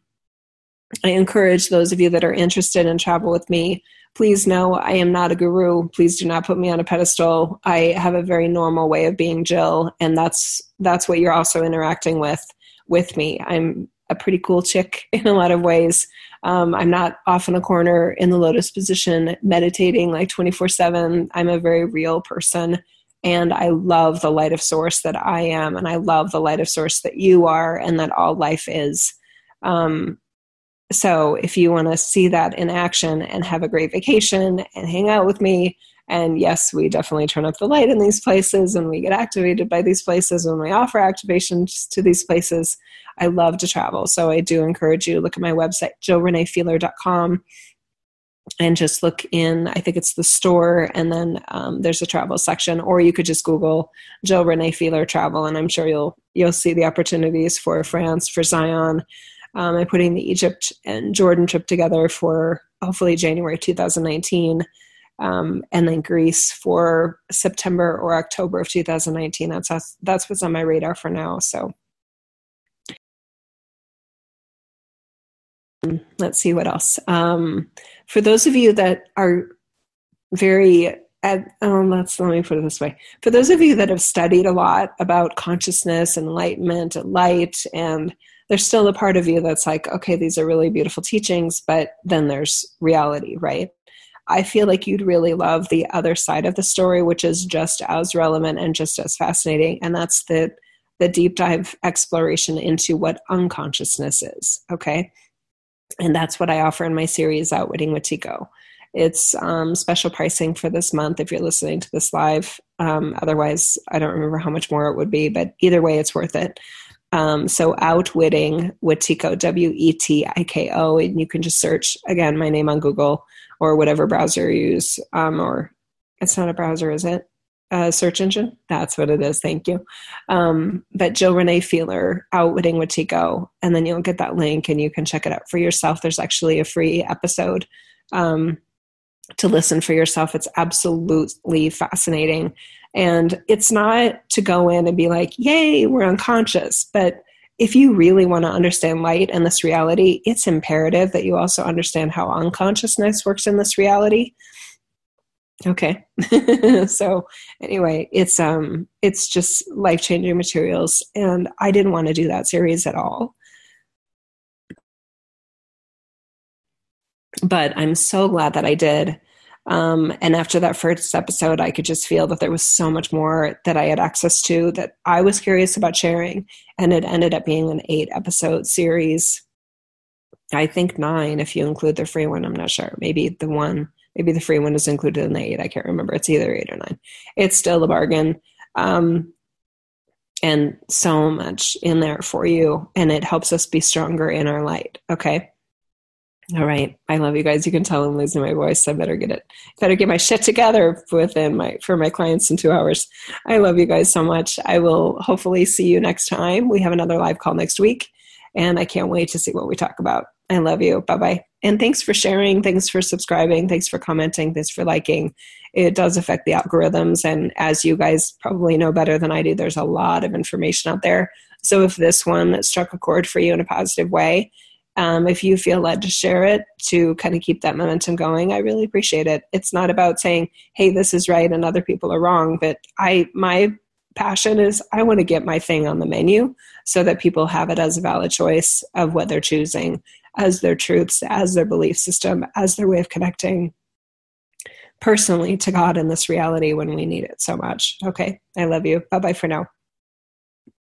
I encourage those of you that are interested in travel with me, please know I am not a guru. Please do not put me on a pedestal. I have a very normal way of being Jill, and that's that's what you're also interacting with with me. I'm a pretty cool chick in a lot of ways. Um, I'm not off in a corner in the lotus position meditating like 24 7. I'm a very real person. And I love the light of source that I am. And I love the light of source that you are and that all life is. Um, so if you want to see that in action and have a great vacation and hang out with me, and yes, we definitely turn up the light in these places and we get activated by these places when we offer activations to these places. I love to travel. So I do encourage you to look at my website, jillreneefeeler.com, and just look in, I think it's the store, and then um, there's a travel section, or you could just Google Jill Renee Feeler travel, and I'm sure you'll you'll see the opportunities for France, for Zion, um, I'm putting the Egypt and Jordan trip together for hopefully January 2019, um, and then Greece for September or October of 2019. That's that's what's on my radar for now. So let's see what else. Um, for those of you that are very um, let's let me put it this way. For those of you that have studied a lot about consciousness, enlightenment, and light, and there's still a part of you that's like, okay, these are really beautiful teachings, but then there's reality, right? I feel like you'd really love the other side of the story, which is just as relevant and just as fascinating, and that's the the deep dive exploration into what unconsciousness is. Okay, and that's what I offer in my series, Outwitting Wetiko. It's um, special pricing for this month if you're listening to this live. Um, otherwise, I don't remember how much more it would be, but either way, it's worth it. Um, so outwitting Wetiko, W E T I K O, and you can just search again my name on Google or whatever browser you use. Um, or it's not a browser, is it? A search engine. That's what it is. Thank you. Um, but Jill Renee Feeler, outwitting Wetiko, and then you'll get that link and you can check it out for yourself. There's actually a free episode um, to listen for yourself. It's absolutely fascinating. And it's not to go in and be like, yay, we're unconscious. But if you really want to understand light and this reality, it's imperative that you also understand how unconsciousness works in this reality. Okay. so anyway, it's um it's just life-changing materials and I didn't want to do that series at all. but I'm so glad that I did. Um, and after that first episode, I could just feel that there was so much more that I had access to that I was curious about sharing. And it ended up being an eight episode series. I think nine, if you include the free one. I'm not sure. Maybe the one, maybe the free one is included in the eight. I can't remember. It's either eight or nine. It's still a bargain. Um, and so much in there for you. And it helps us be stronger in our light. Okay. All right. I love you guys. You can tell I'm losing my voice. I better get it. Better get my shit together within my for my clients in two hours. I love you guys so much. I will hopefully see you next time. We have another live call next week, and I can't wait to see what we talk about. I love you. Bye bye. And thanks for sharing. Thanks for subscribing. Thanks for commenting. Thanks for liking. It does affect the algorithms. And as you guys probably know better than I do, there's a lot of information out there. So if this one struck a chord for you in a positive way, um, if you feel led to share it to kind of keep that momentum going, I really appreciate it. It's not about saying, "Hey, this is right," and other people are wrong. But I, my passion is, I want to get my thing on the menu so that people have it as a valid choice of what they're choosing as their truths, as their belief system, as their way of connecting personally to God in this reality when we need it so much. Okay, I love you. Bye bye for now.